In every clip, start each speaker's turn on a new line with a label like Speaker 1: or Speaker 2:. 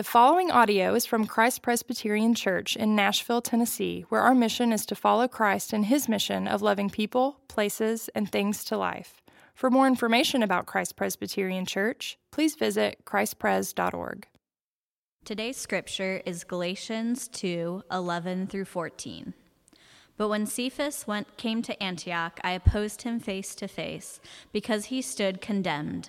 Speaker 1: The following audio is from Christ Presbyterian Church in Nashville, Tennessee, where our mission is to follow Christ in his mission of loving people, places, and things to life. For more information about Christ Presbyterian Church, please visit christpres.org.
Speaker 2: Today's scripture is Galatians 2 11 through 14. But when Cephas went, came to Antioch, I opposed him face to face, because he stood condemned.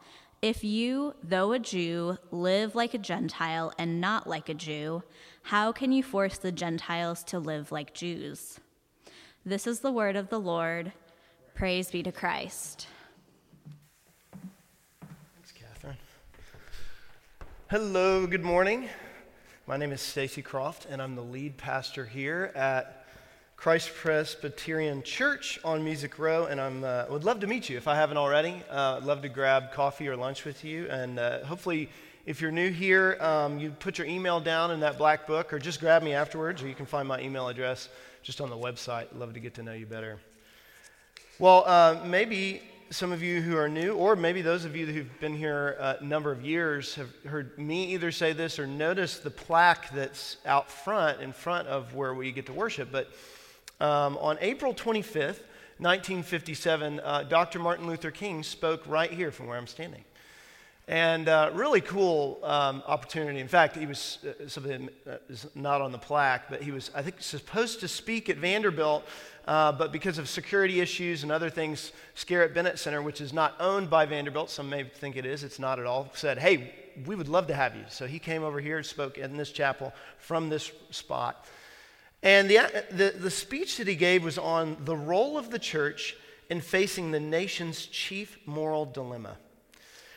Speaker 2: if you, though a Jew, live like a Gentile and not like a Jew, how can you force the Gentiles to live like Jews? This is the word of the Lord. Praise be to Christ.
Speaker 3: Thanks, Catherine. Hello, good morning. My name is Stacy Croft, and I'm the lead pastor here at Christ Presbyterian Church on Music Row, and I uh, would love to meet you if I haven't already. Uh, I'd love to grab coffee or lunch with you, and uh, hopefully, if you're new here, um, you put your email down in that black book, or just grab me afterwards, or you can find my email address just on the website. I'd love to get to know you better. Well, uh, maybe some of you who are new, or maybe those of you who've been here a number of years, have heard me either say this or noticed the plaque that's out front, in front of where we get to worship. But um, on April 25th, 1957, uh, Dr. Martin Luther King spoke right here from where I'm standing. And uh, really cool um, opportunity. In fact, he was uh, something that is not on the plaque, but he was, I think, supposed to speak at Vanderbilt, uh, but because of security issues and other things, Scarritt Bennett Center, which is not owned by Vanderbilt, some may think it is, it's not at all, said, hey, we would love to have you. So he came over here and spoke in this chapel from this spot. And the, the, the speech that he gave was on the role of the church in facing the nation's chief moral dilemma.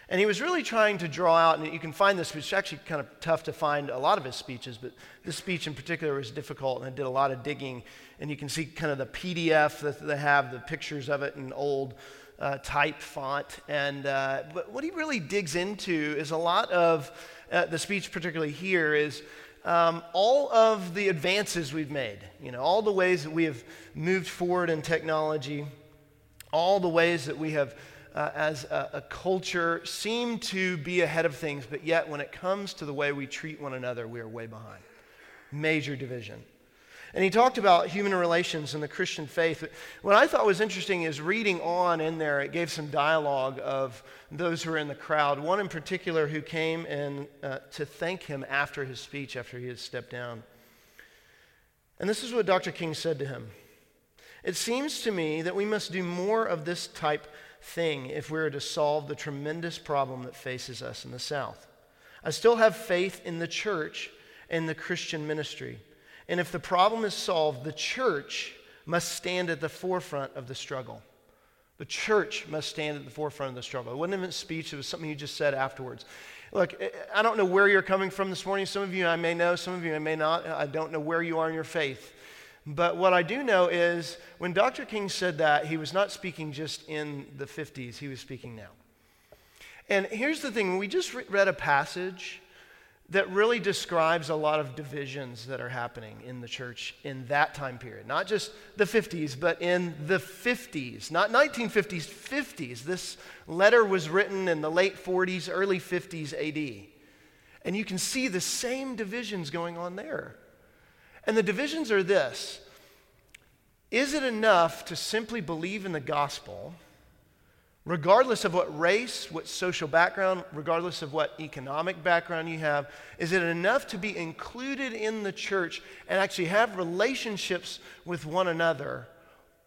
Speaker 3: And he was really trying to draw out, and you can find this, it's actually kind of tough to find a lot of his speeches, but this speech in particular was difficult, and I did a lot of digging. And you can see kind of the PDF that they have, the pictures of it in old uh, type font. And uh, but what he really digs into is a lot of uh, the speech, particularly here, is um, all of the advances we've made, you know, all the ways that we have moved forward in technology, all the ways that we have, uh, as a, a culture, seem to be ahead of things, but yet when it comes to the way we treat one another, we are way behind. Major division. And he talked about human relations and the Christian faith. What I thought was interesting is reading on in there, it gave some dialogue of those who were in the crowd. One in particular who came in uh, to thank him after his speech, after he had stepped down. And this is what Dr. King said to him It seems to me that we must do more of this type thing if we are to solve the tremendous problem that faces us in the South. I still have faith in the church and the Christian ministry. And if the problem is solved, the church must stand at the forefront of the struggle. The church must stand at the forefront of the struggle. It wasn't even a speech, it was something you just said afterwards. Look, I don't know where you're coming from this morning. Some of you I may know, some of you I may not. I don't know where you are in your faith. But what I do know is when Dr. King said that, he was not speaking just in the 50s, he was speaking now. And here's the thing we just read a passage that really describes a lot of divisions that are happening in the church in that time period. Not just the 50s, but in the 50s, not 1950s, 50s. This letter was written in the late 40s, early 50s AD. And you can see the same divisions going on there. And the divisions are this Is it enough to simply believe in the gospel? Regardless of what race, what social background, regardless of what economic background you have, is it enough to be included in the church and actually have relationships with one another?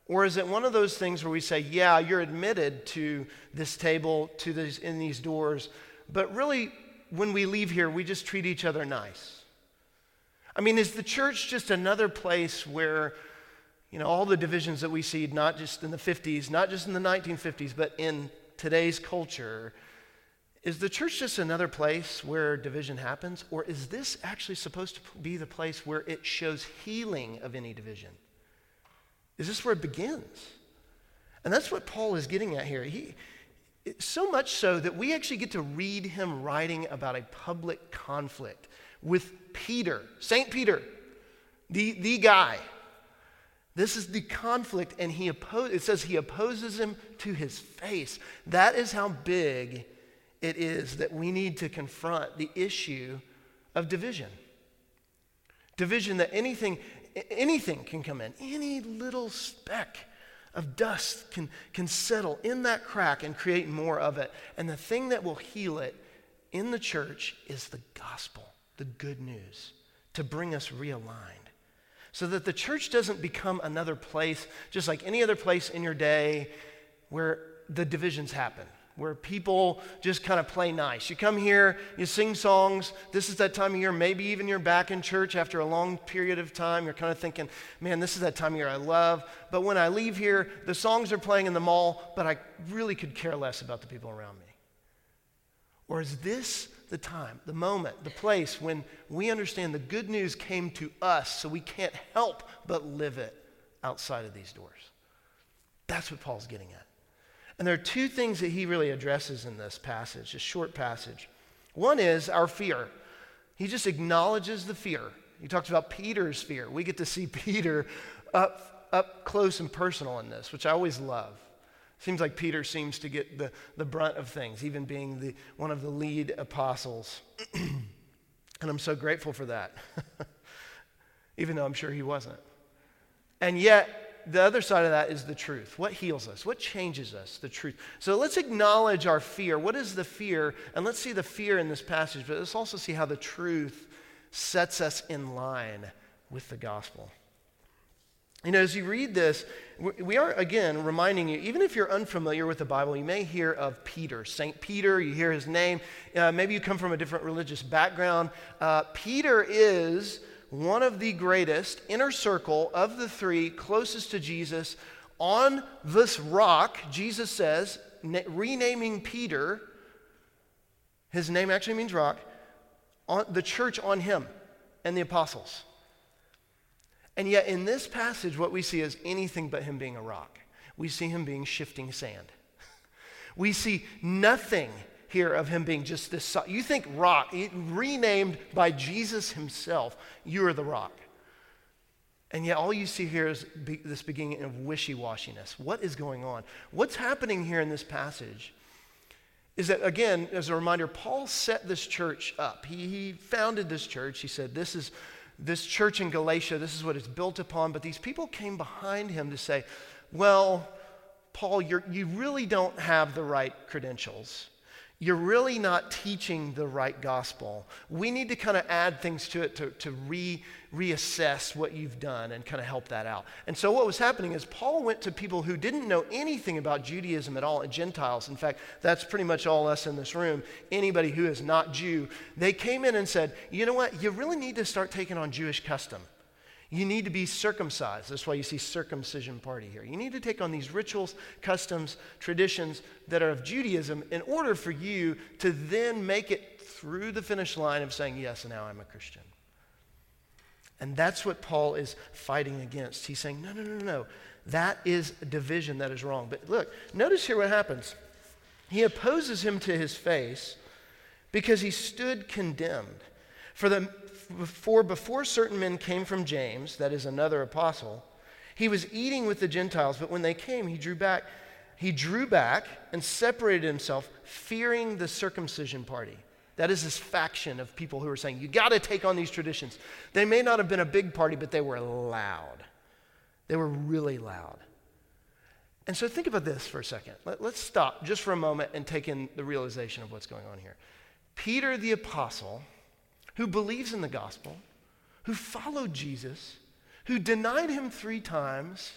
Speaker 3: Or is it one of those things where we say, yeah, you're admitted to this table, to these, in these doors, but really, when we leave here, we just treat each other nice? I mean, is the church just another place where you know, all the divisions that we see, not just in the 50s, not just in the 1950s, but in today's culture, is the church just another place where division happens, or is this actually supposed to be the place where it shows healing of any division? Is this where it begins? And that's what Paul is getting at here. He, so much so that we actually get to read him writing about a public conflict with Peter, St. Peter, the, the guy. This is the conflict, and he oppose, it says he opposes him to his face. That is how big it is that we need to confront the issue of division. Division that anything, anything can come in, any little speck of dust can, can settle in that crack and create more of it. And the thing that will heal it in the church is the gospel, the good news, to bring us realigned. So that the church doesn't become another place, just like any other place in your day, where the divisions happen where people just kind of play nice. You come here, you sing songs. This is that time of year, maybe even you're back in church after a long period of time. You're kind of thinking, man, this is that time of year I love. But when I leave here, the songs are playing in the mall, but I really could care less about the people around me. Or is this the time, the moment, the place when we understand the good news came to us so we can't help but live it outside of these doors? That's what Paul's getting at. And there are two things that he really addresses in this passage, a short passage. One is our fear. He just acknowledges the fear. He talks about Peter's fear. We get to see Peter up, up close and personal in this, which I always love. Seems like Peter seems to get the, the brunt of things, even being the, one of the lead apostles. and I'm so grateful for that, even though I'm sure he wasn't. And yet, the other side of that is the truth. What heals us? What changes us? The truth. So let's acknowledge our fear. What is the fear? And let's see the fear in this passage, but let's also see how the truth sets us in line with the gospel. You know, as you read this, we are again reminding you, even if you're unfamiliar with the Bible, you may hear of Peter, St. Peter, you hear his name. Uh, maybe you come from a different religious background. Uh, Peter is one of the greatest inner circle of the three closest to Jesus. On this rock, Jesus says, na- renaming Peter, his name actually means rock, on the church on him and the apostles. And yet, in this passage, what we see is anything but him being a rock. We see him being shifting sand. We see nothing here of him being just this. You think rock, renamed by Jesus himself, you are the rock. And yet, all you see here is this beginning of wishy washiness. What is going on? What's happening here in this passage is that, again, as a reminder, Paul set this church up. He, he founded this church. He said, This is this church in Galatia, this is what it's built upon. But these people came behind him to say, Well, Paul, you really don't have the right credentials you're really not teaching the right gospel. We need to kind of add things to it to, to re, reassess what you've done and kind of help that out. And so, what was happening is Paul went to people who didn't know anything about Judaism at all, Gentiles. In fact, that's pretty much all us in this room. Anybody who is not Jew, they came in and said, You know what? You really need to start taking on Jewish custom. You need to be circumcised. That's why you see circumcision party here. You need to take on these rituals, customs, traditions that are of Judaism in order for you to then make it through the finish line of saying, Yes, and now I'm a Christian. And that's what Paul is fighting against. He's saying, No, no, no, no. No. That is division that is wrong. But look, notice here what happens. He opposes him to his face because he stood condemned. For the for before certain men came from James, that is another apostle, he was eating with the Gentiles, but when they came, he drew back. He drew back and separated himself, fearing the circumcision party. That is this faction of people who are saying, you got to take on these traditions. They may not have been a big party, but they were loud. They were really loud. And so think about this for a second. Let, us stop just for a moment and take in the realization of what's going on here. Peter the apostle who believes in the gospel, who followed Jesus, who denied him three times,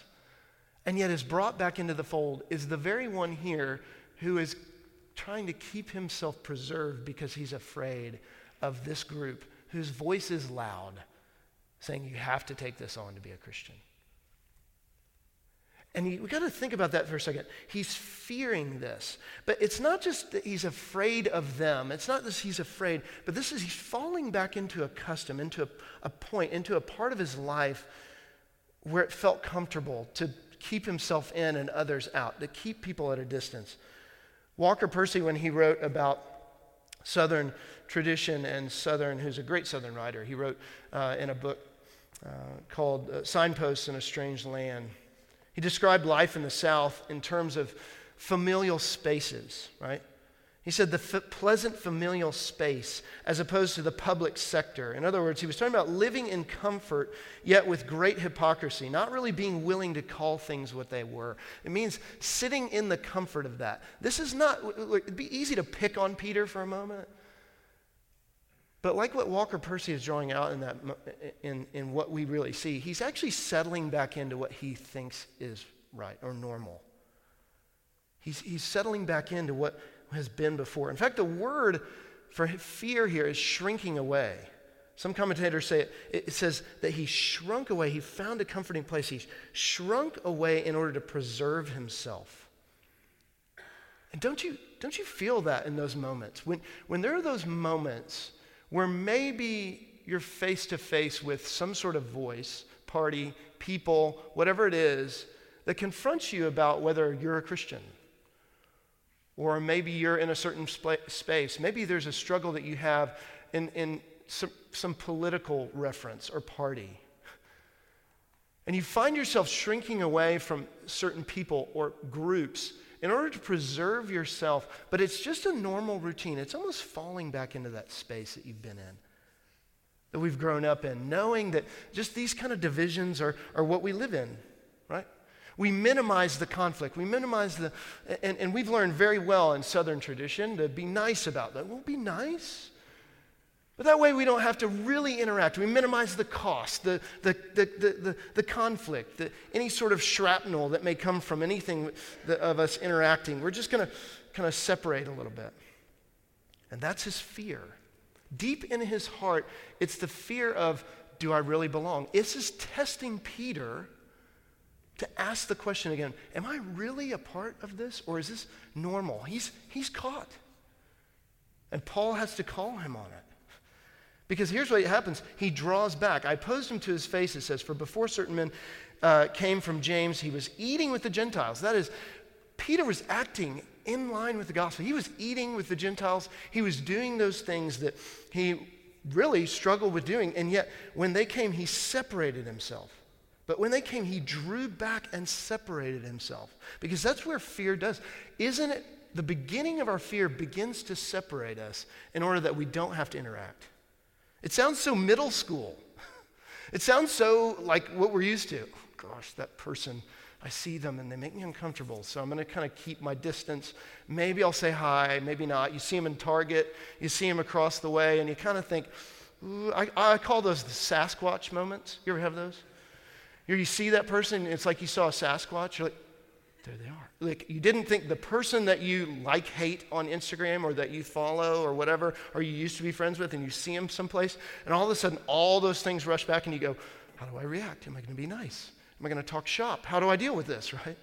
Speaker 3: and yet is brought back into the fold, is the very one here who is trying to keep himself preserved because he's afraid of this group whose voice is loud, saying, You have to take this on to be a Christian. And we got to think about that for a second. He's fearing this. But it's not just that he's afraid of them. It's not that he's afraid, but this is he's falling back into a custom, into a, a point, into a part of his life where it felt comfortable to keep himself in and others out, to keep people at a distance. Walker Percy, when he wrote about Southern tradition and Southern, who's a great Southern writer, he wrote uh, in a book uh, called uh, Signposts in a Strange Land. He described life in the South in terms of familial spaces, right? He said the f- pleasant familial space as opposed to the public sector. In other words, he was talking about living in comfort, yet with great hypocrisy, not really being willing to call things what they were. It means sitting in the comfort of that. This is not, it'd be easy to pick on Peter for a moment. But like what Walker Percy is drawing out in, that, in, in what we really see, he's actually settling back into what he thinks is right or normal. He's, he's settling back into what has been before. In fact, the word for fear here is shrinking away. Some commentators say it, it says that he shrunk away. He found a comforting place. He shrunk away in order to preserve himself. And don't you, don't you feel that in those moments? When, when there are those moments where maybe you're face to face with some sort of voice, party, people, whatever it is, that confronts you about whether you're a Christian. Or maybe you're in a certain sp- space. Maybe there's a struggle that you have in, in some, some political reference or party. And you find yourself shrinking away from certain people or groups in order to preserve yourself, but it's just a normal routine. It's almost falling back into that space that you've been in, that we've grown up in, knowing that just these kind of divisions are, are what we live in, right? We minimize the conflict. We minimize the, and, and we've learned very well in Southern tradition to be nice about that. We'll be nice. But that way we don't have to really interact. We minimize the cost, the, the, the, the, the, conflict, the, any sort of shrapnel that may come from anything of us interacting. We're just going to kind of separate a little bit. And that's his fear. Deep in his heart, it's the fear of, do I really belong? This is testing Peter to ask the question again Am I really a part of this, or is this normal? He's, he's caught. And Paul has to call him on it. Because here's what happens he draws back. I posed him to his face, it says, For before certain men uh, came from James, he was eating with the Gentiles. That is, Peter was acting in line with the gospel. He was eating with the Gentiles, he was doing those things that he really struggled with doing. And yet, when they came, he separated himself. But when they came, he drew back and separated himself. Because that's where fear does. Isn't it? The beginning of our fear begins to separate us in order that we don't have to interact. It sounds so middle school. It sounds so like what we're used to. Gosh, that person, I see them and they make me uncomfortable, so I'm going to kind of keep my distance. Maybe I'll say hi, maybe not. You see them in Target, you see them across the way, and you kind of think, I, I call those the Sasquatch moments. You ever have those? You see that person, it's like you saw a Sasquatch. You're like, there they are. Like you didn't think the person that you like hate on Instagram or that you follow or whatever, or you used to be friends with, and you see them someplace, and all of a sudden all those things rush back, and you go, How do I react? Am I going to be nice? Am I going to talk shop? How do I deal with this, right?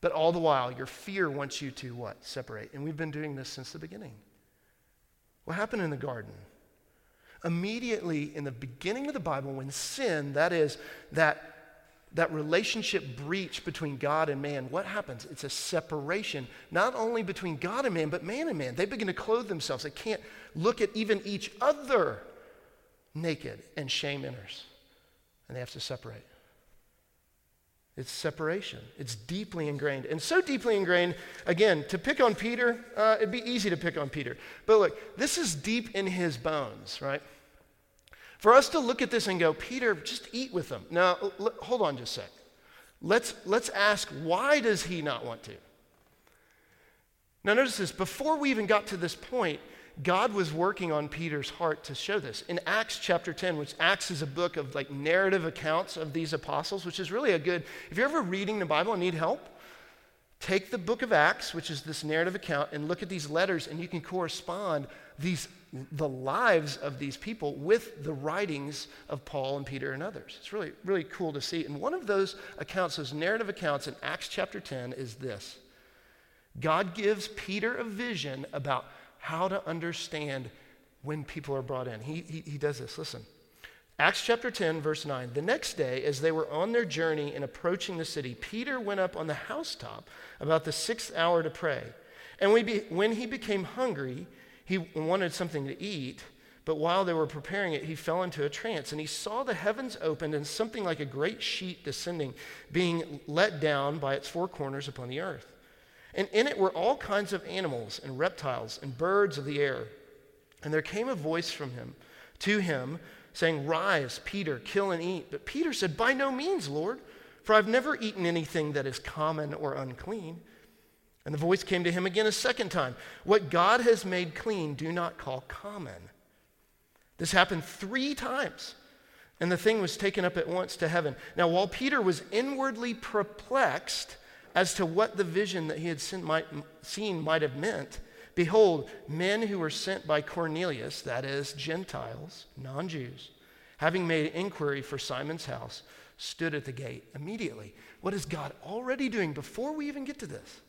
Speaker 3: But all the while, your fear wants you to what? Separate. And we've been doing this since the beginning. What happened in the garden? Immediately in the beginning of the Bible, when sin, that is, that that relationship breach between God and man, what happens? It's a separation, not only between God and man, but man and man. They begin to clothe themselves. They can't look at even each other naked, and shame enters. And they have to separate. It's separation. It's deeply ingrained. And so deeply ingrained, again, to pick on Peter, uh, it'd be easy to pick on Peter. But look, this is deep in his bones, right? For us to look at this and go, Peter, just eat with them. Now, l- hold on just a sec. Let's, let's ask, why does he not want to? Now, notice this. Before we even got to this point, God was working on Peter's heart to show this. In Acts chapter 10, which Acts is a book of like narrative accounts of these apostles, which is really a good, if you're ever reading the Bible and need help, take the book of Acts, which is this narrative account, and look at these letters, and you can correspond these, the lives of these people with the writings of Paul and Peter and others. It's really, really cool to see. And one of those accounts, those narrative accounts in Acts chapter 10, is this God gives Peter a vision about how to understand when people are brought in. He, he, he does this. Listen. Acts chapter 10, verse 9. The next day, as they were on their journey and approaching the city, Peter went up on the housetop about the sixth hour to pray. And we when he became hungry, he wanted something to eat. But while they were preparing it, he fell into a trance, and he saw the heavens opened and something like a great sheet descending, being let down by its four corners upon the earth. And in it were all kinds of animals and reptiles and birds of the air. And there came a voice from him to him saying, Rise, Peter, kill and eat. But Peter said, By no means, Lord, for I've never eaten anything that is common or unclean. And the voice came to him again a second time What God has made clean, do not call common. This happened three times, and the thing was taken up at once to heaven. Now, while Peter was inwardly perplexed as to what the vision that he had seen might, seen might have meant, Behold, men who were sent by Cornelius, that is, Gentiles, non Jews, having made inquiry for Simon's house, stood at the gate immediately. What is God already doing before we even get to this?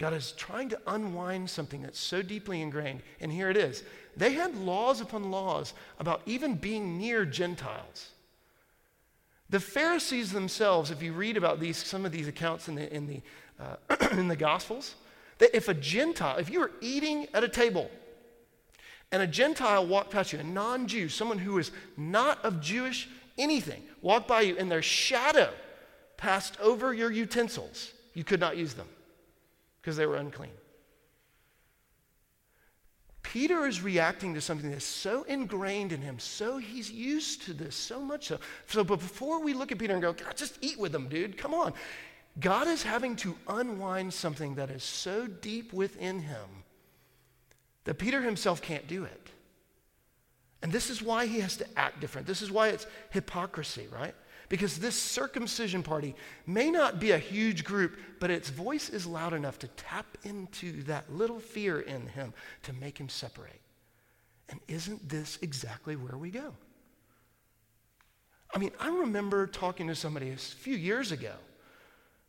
Speaker 3: God is trying to unwind something that's so deeply ingrained. And here it is. They had laws upon laws about even being near Gentiles. The Pharisees themselves, if you read about these, some of these accounts in the, in the, uh, in the Gospels, that if a Gentile, if you were eating at a table and a Gentile walked past you, a non Jew, someone who is not of Jewish anything, walked by you and their shadow passed over your utensils, you could not use them because they were unclean. Peter is reacting to something that's so ingrained in him, so he's used to this so much so. So, but before we look at Peter and go, God, just eat with them, dude, come on. God is having to unwind something that is so deep within him that Peter himself can't do it. And this is why he has to act different. This is why it's hypocrisy, right? Because this circumcision party may not be a huge group, but its voice is loud enough to tap into that little fear in him to make him separate. And isn't this exactly where we go? I mean, I remember talking to somebody a few years ago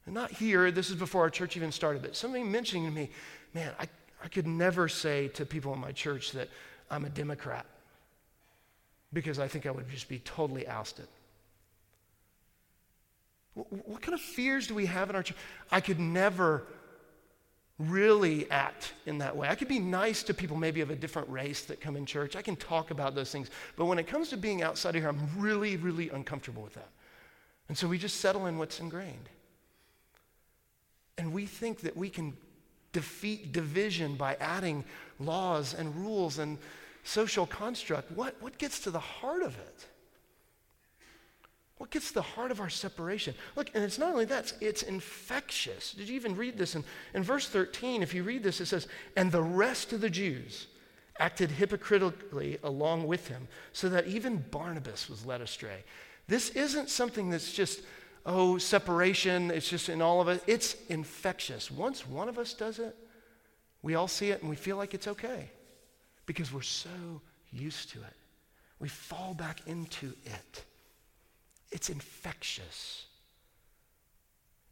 Speaker 3: and not here, this is before our church even started, but somebody mentioning to me, man, I, I could never say to people in my church that I'm a Democrat because I think I would just be totally ousted. What, kind of fears do we have in our church? I could never really act in that way. I could be nice to people maybe of a different race that come in church. I can talk about those things. But when it comes to being outside of here, I'm really, really uncomfortable with that. And so we just settle in what's ingrained. And we think that we can defeat division by adding laws and rules and social construct. What, what gets to the heart of it? What gets to the heart of our separation? Look, and it's not only that, it's infectious. Did you even read this? In, in verse 13, if you read this, it says, And the rest of the Jews acted hypocritically along with him, so that even Barnabas was led astray. This isn't something that's just oh, separation, it's just in all of us. It's infectious. Once one of us does it, we all see it and we feel like it's okay because we're so used to it. We fall back into it. It's infectious.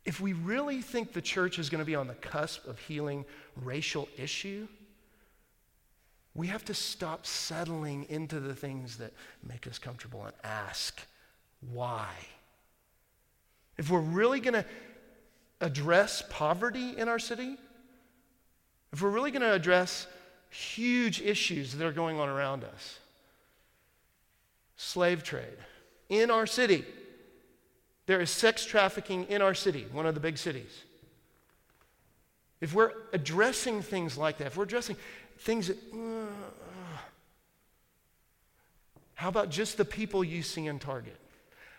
Speaker 3: If we really think the church is going to be on the cusp of healing racial issue, we have to stop settling into the things that make us comfortable and ask why. If we're really going to address poverty in our city, if we're really going to address huge issues that are going on around us, slave trade in our city, there is sex trafficking in our city, one of the big cities. If we're addressing things like that, if we're addressing things that, uh, how about just the people you see in Target?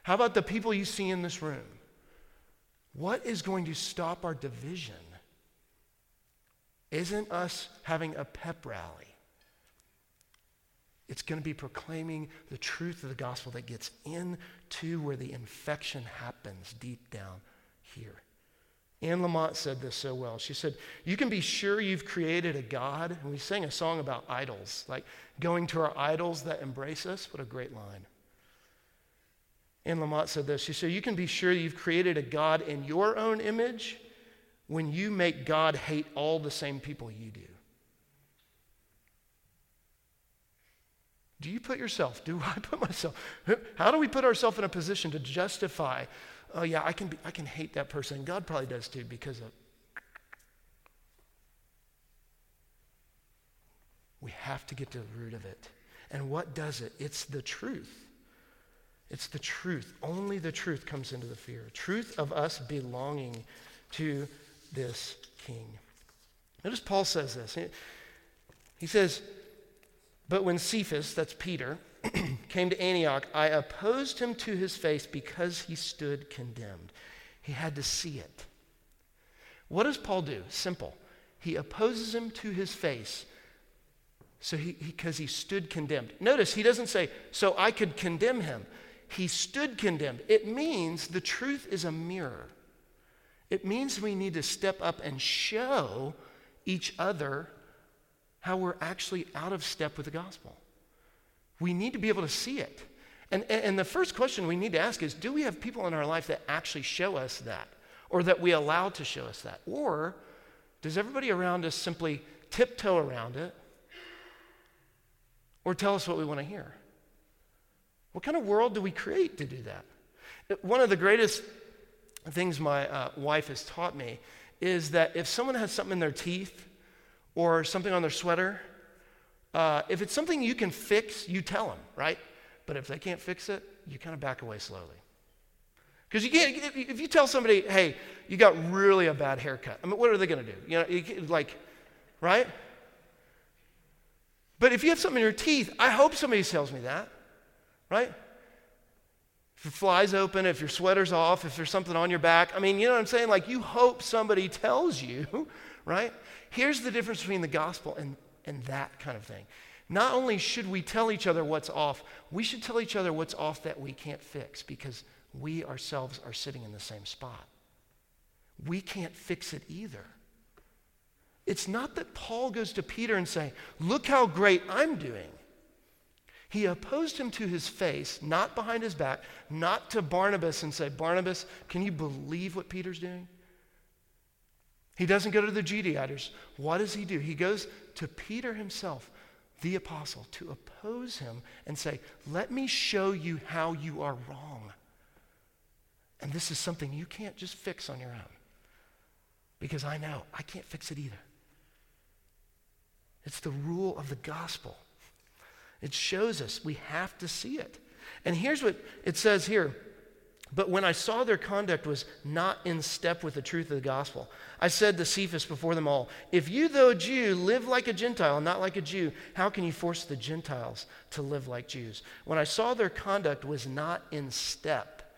Speaker 3: How about the people you see in this room? What is going to stop our division isn't us having a pep rally. It's going to be proclaiming the truth of the gospel that gets into where the infection happens deep down here. Anne Lamott said this so well. She said, You can be sure you've created a God. And we sang a song about idols, like going to our idols that embrace us. What a great line. Anne Lamott said this. She said, You can be sure you've created a God in your own image when you make God hate all the same people you do. Do you put yourself, do I put myself? How do we put ourselves in a position to justify oh yeah, I can, be, I can hate that person. God probably does too because of. We have to get to the root of it. And what does it? It's the truth. It's the truth. Only the truth comes into the fear. Truth of us belonging to this king. Notice Paul says this. He says, But when Cephas, that's Peter, came to Antioch, I opposed him to his face because he stood condemned. He had to see it. What does Paul do? Simple. He opposes him to his face so he because he, he stood condemned. Notice he doesn't say, so I could condemn him. He stood condemned. It means the truth is a mirror. It means we need to step up and show each other how we're actually out of step with the gospel. We need to be able to see it. And, and the first question we need to ask is do we have people in our life that actually show us that? Or that we allow to show us that? Or does everybody around us simply tiptoe around it? Or tell us what we want to hear? What kind of world do we create to do that? One of the greatest things my uh, wife has taught me is that if someone has something in their teeth or something on their sweater, uh, if it's something you can fix, you tell them, right? But if they can't fix it, you kind of back away slowly. Because you can't, if, you tell somebody, hey, you got really a bad haircut, I mean, what are they going to do? You know, you, like, right? But if you have something in your teeth, I hope somebody tells me that, right? If your fly's open, if your sweater's off, if there's something on your back, I mean, you know what I'm saying? Like, you hope somebody tells you, right? Here's the difference between the gospel and and that kind of thing. Not only should we tell each other what's off, we should tell each other what's off that we can't fix because we ourselves are sitting in the same spot. We can't fix it either. It's not that Paul goes to Peter and say, "Look how great I'm doing." He opposed him to his face, not behind his back, not to Barnabas and say, "Barnabas, can you believe what Peter's doing?" He doesn't go to the Judaizers. What does he do? He goes to Peter himself, the apostle, to oppose him and say, Let me show you how you are wrong. And this is something you can't just fix on your own. Because I know I can't fix it either. It's the rule of the gospel. It shows us we have to see it. And here's what it says here but when I saw their conduct was not in step with the truth of the gospel, I said to Cephas before them all, If you, though a Jew, live like a Gentile not like a Jew, how can you force the Gentiles to live like Jews? When I saw their conduct was not in step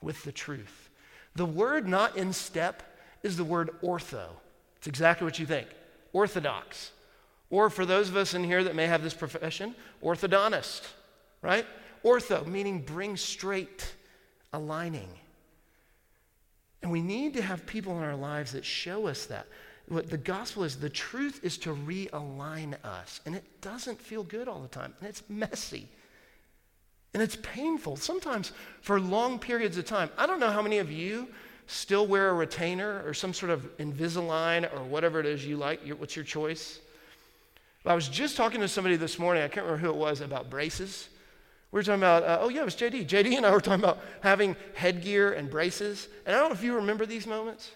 Speaker 3: with the truth. The word not in step is the word ortho. It's exactly what you think orthodox. Or for those of us in here that may have this profession, orthodontist, right? Ortho, meaning bring straight aligning. And we need to have people in our lives that show us that. What the gospel is, the truth is to realign us. And it doesn't feel good all the time. And it's messy. And it's painful, sometimes for long periods of time. I don't know how many of you still wear a retainer or some sort of Invisalign or whatever it is you like. What's your choice? I was just talking to somebody this morning, I can't remember who it was, about braces. We were talking about, uh, oh yeah, it was JD. JD and I were talking about having headgear and braces. And I don't know if you remember these moments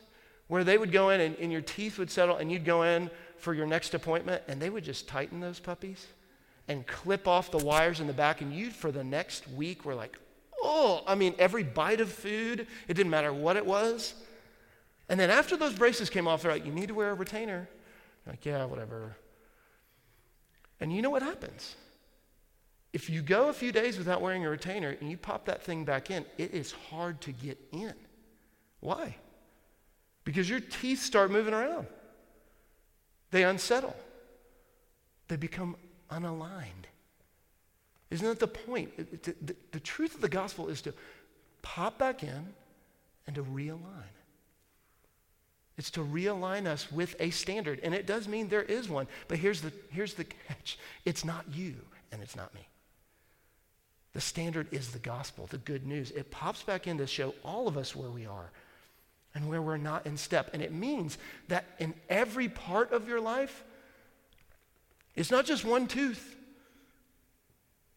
Speaker 3: where they would go in and, and your teeth would settle and you'd go in for your next appointment and they would just tighten those puppies and clip off the wires in the back. And you, for the next week, were like, oh, I mean, every bite of food, it didn't matter what it was. And then after those braces came off, they're like, you need to wear a retainer. Like, yeah, whatever. And you know what happens? If you go a few days without wearing a retainer and you pop that thing back in, it is hard to get in. Why? Because your teeth start moving around. They unsettle. They become unaligned. Isn't that the point? The truth of the gospel is to pop back in and to realign. It's to realign us with a standard. And it does mean there is one. But here's the, here's the catch it's not you, and it's not me. The standard is the gospel, the good news. It pops back in to show all of us where we are and where we're not in step. And it means that in every part of your life, it's not just one tooth,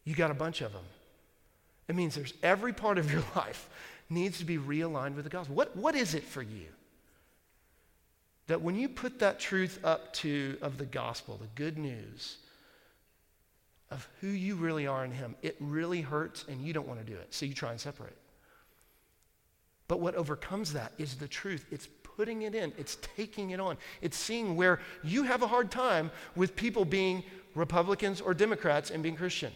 Speaker 3: you got a bunch of them. It means there's every part of your life needs to be realigned with the gospel. What, what is it for you? That when you put that truth up to of the gospel, the good news of who you really are in him, it really hurts and you don't want to do it. So you try and separate. But what overcomes that is the truth. It's putting it in, it's taking it on. It's seeing where you have a hard time with people being Republicans or Democrats and being Christian.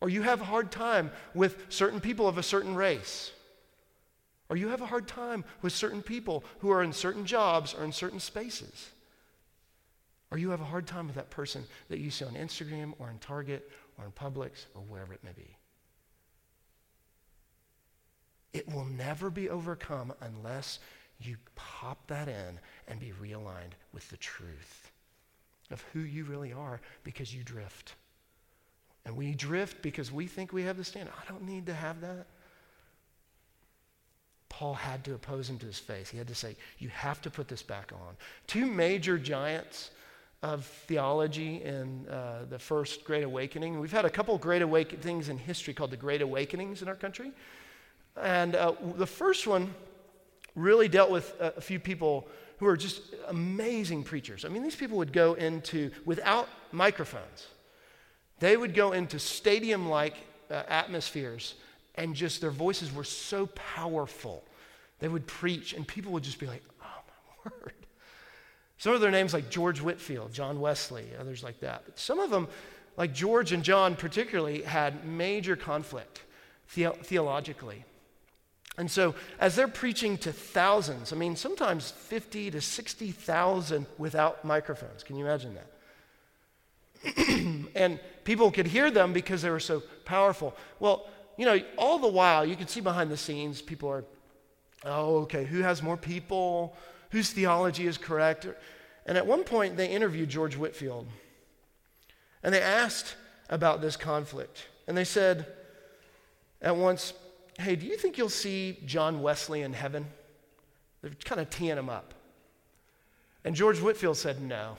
Speaker 3: Or you have a hard time with certain people of a certain race. Or you have a hard time with certain people who are in certain jobs or in certain spaces. Or you have a hard time with that person that you see on Instagram or in Target or in Publix or wherever it may be. It will never be overcome unless you pop that in and be realigned with the truth of who you really are because you drift. And we drift because we think we have the standard. I don't need to have that. Paul had to oppose him to his face. He had to say, You have to put this back on. Two major giants of theology in uh, the first Great Awakening. We've had a couple great awakenings in history called the Great Awakenings in our country. And uh, the first one really dealt with a, a few people who are just amazing preachers. I mean, these people would go into, without microphones, they would go into stadium like uh, atmospheres, and just their voices were so powerful. They would preach, and people would just be like, oh my word. Some of their names, like George Whitefield, John Wesley, others like that. But some of them, like George and John particularly, had major conflict the- theologically. And so, as they're preaching to thousands, I mean, sometimes 50 to 60,000 without microphones. Can you imagine that? and people could hear them because they were so powerful. Well, you know, all the while, you can see behind the scenes, people are, oh, okay, who has more people? Whose theology is correct? And at one point, they interviewed George Whitefield. And they asked about this conflict. And they said at once, Hey, do you think you'll see John Wesley in heaven? They're kind of teeing him up. And George Whitefield said, No.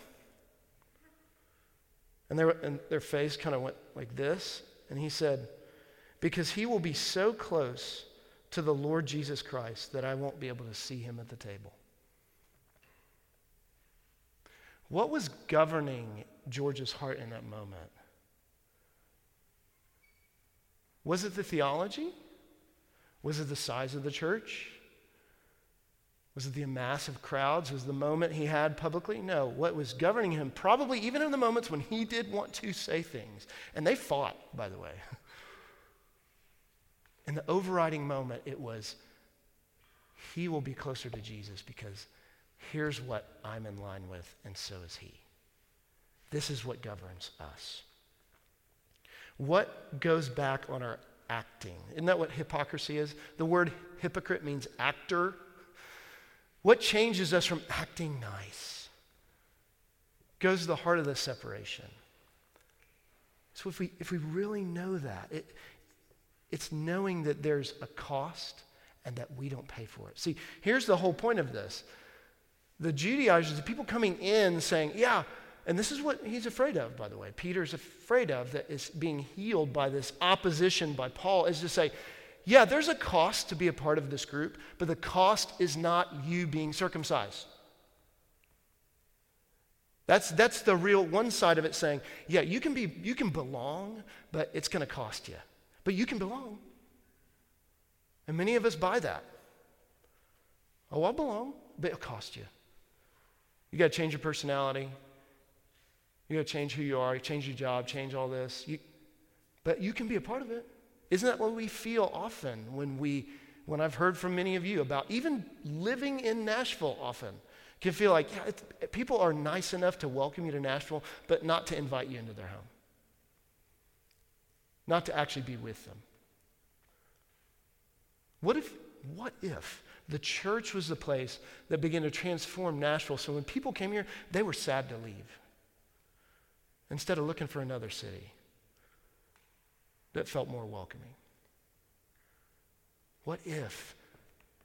Speaker 3: And their, and their face kind of went like this. And he said, Because he will be so close to the Lord Jesus Christ that I won't be able to see him at the table. What was governing George's heart in that moment? Was it the theology? Was it the size of the church? Was it the massive crowds? Was the moment he had publicly? No. What was governing him, probably even in the moments when he did want to say things, and they fought, by the way. In the overriding moment, it was, he will be closer to Jesus because here's what I'm in line with, and so is he. This is what governs us. What goes back on our acting. Isn't that what hypocrisy is? The word hypocrite means actor. What changes us from acting nice? Goes to the heart of the separation. So if we, if we really know that, it, it's knowing that there's a cost and that we don't pay for it. See, here's the whole point of this. The Judaizers, the people coming in saying, yeah, and this is what he's afraid of, by the way. Peter's afraid of that is being healed by this opposition by Paul, is to say, yeah, there's a cost to be a part of this group, but the cost is not you being circumcised. That's, that's the real one side of it saying, yeah, you can, be, you can belong, but it's going to cost you. But you can belong. And many of us buy that. Oh, I belong, but it'll cost you. You got to change your personality. You got to change who you are, change your job, change all this. You, but you can be a part of it. Isn't that what we feel often when we, when I've heard from many of you about even living in Nashville often? Can feel like yeah, people are nice enough to welcome you to Nashville, but not to invite you into their home, not to actually be with them. What if, what if the church was the place that began to transform Nashville? So when people came here, they were sad to leave instead of looking for another city that felt more welcoming. What if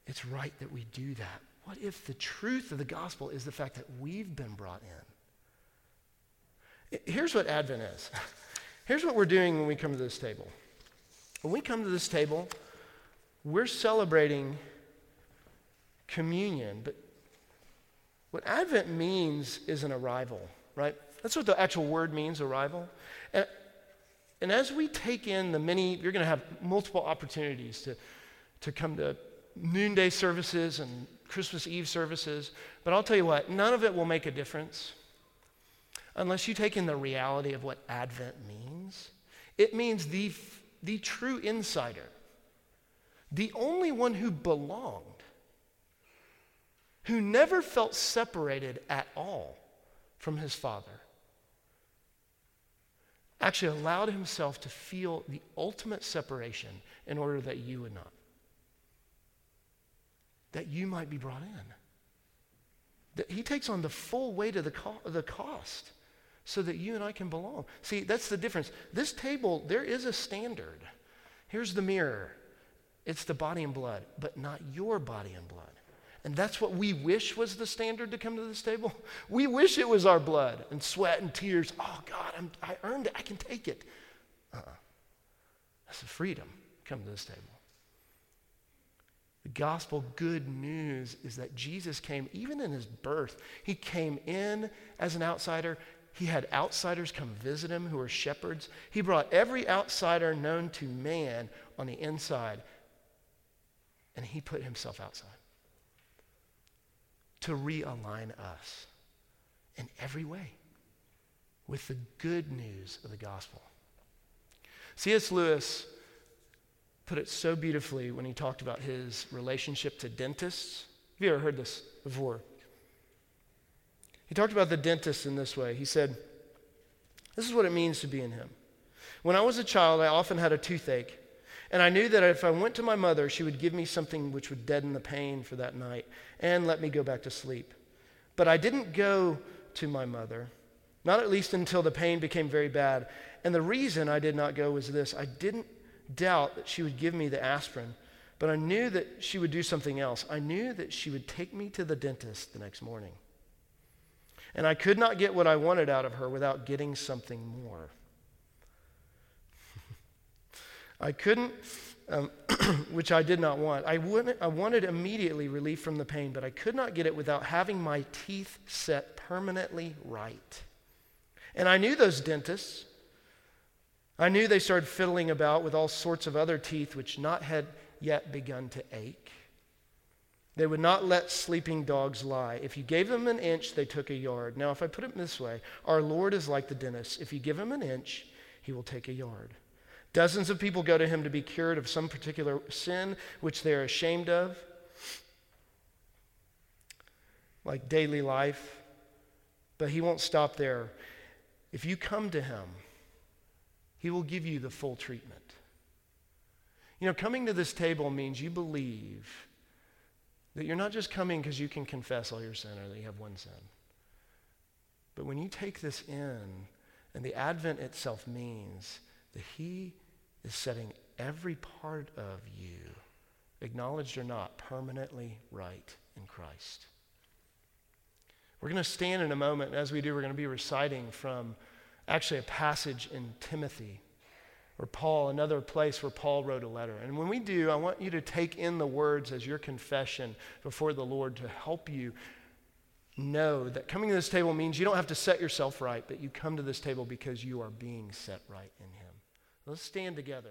Speaker 3: it's right that we do that? What if the truth of the gospel is the fact that we've been brought in? Here's what Advent is. Here's what we're doing when we come to this table. When we come to this table, we're celebrating communion, but what Advent means is an arrival, right? That's what the actual word means, arrival. And, and as we take in the many, you're going to have multiple opportunities to, to come to noonday services and Christmas Eve services. But I'll tell you what, none of it will make a difference unless you take in the reality of what Advent means. It means the, the true insider, the only one who belonged, who never felt separated at all from his Father, actually allowed himself to feel the ultimate separation in order that you would not that you might be brought in. That he takes on the full weight of the, co- the cost so that you and I can belong. See, that's the difference. This table, there is a standard. Here's the mirror it's the body and blood, but not your body and blood. And that's what we wish was the standard to come to this table. We wish it was our blood and sweat and tears. Oh, God, I'm, i earned it. I can take it. Uh-uh. That's the freedom. Come to this table. The gospel good news is that Jesus came, even in his birth, he came in as an outsider. He had outsiders come visit him who were shepherds. He brought every outsider known to man on the inside, and he put himself outside to realign us in every way with the good news of the gospel. C.S. Lewis put it so beautifully when he talked about his relationship to dentists. Have you ever heard this before? He talked about the dentist in this way. He said, This is what it means to be in him. When I was a child, I often had a toothache, and I knew that if I went to my mother, she would give me something which would deaden the pain for that night and let me go back to sleep. But I didn't go to my mother, not at least until the pain became very bad. And the reason I did not go was this I didn't doubt that she would give me the aspirin, but I knew that she would do something else. I knew that she would take me to the dentist the next morning. And I could not get what I wanted out of her without getting something more. I couldn't, um, which I did not want. I, wouldn't, I wanted immediately relief from the pain, but I could not get it without having my teeth set permanently right. And I knew those dentists. I knew they started fiddling about with all sorts of other teeth which not had yet begun to ache. They would not let sleeping dogs lie. If you gave them an inch, they took a yard. Now, if I put it this way, our Lord is like the dentist. If you give him an inch, he will take a yard. Dozens of people go to him to be cured of some particular sin which they are ashamed of, like daily life. But he won't stop there. If you come to him, he will give you the full treatment. You know, coming to this table means you believe that you're not just coming because you can confess all your sin or that you have one sin. But when you take this in, and the Advent itself means that He is setting every part of you, acknowledged or not, permanently right in Christ. We're going to stand in a moment, and as we do, we're going to be reciting from actually a passage in Timothy or Paul, another place where Paul wrote a letter. And when we do, I want you to take in the words as your confession before the Lord to help you know that coming to this table means you don't have to set yourself right, but you come to this table because you are being set right in Him. Let's stand together.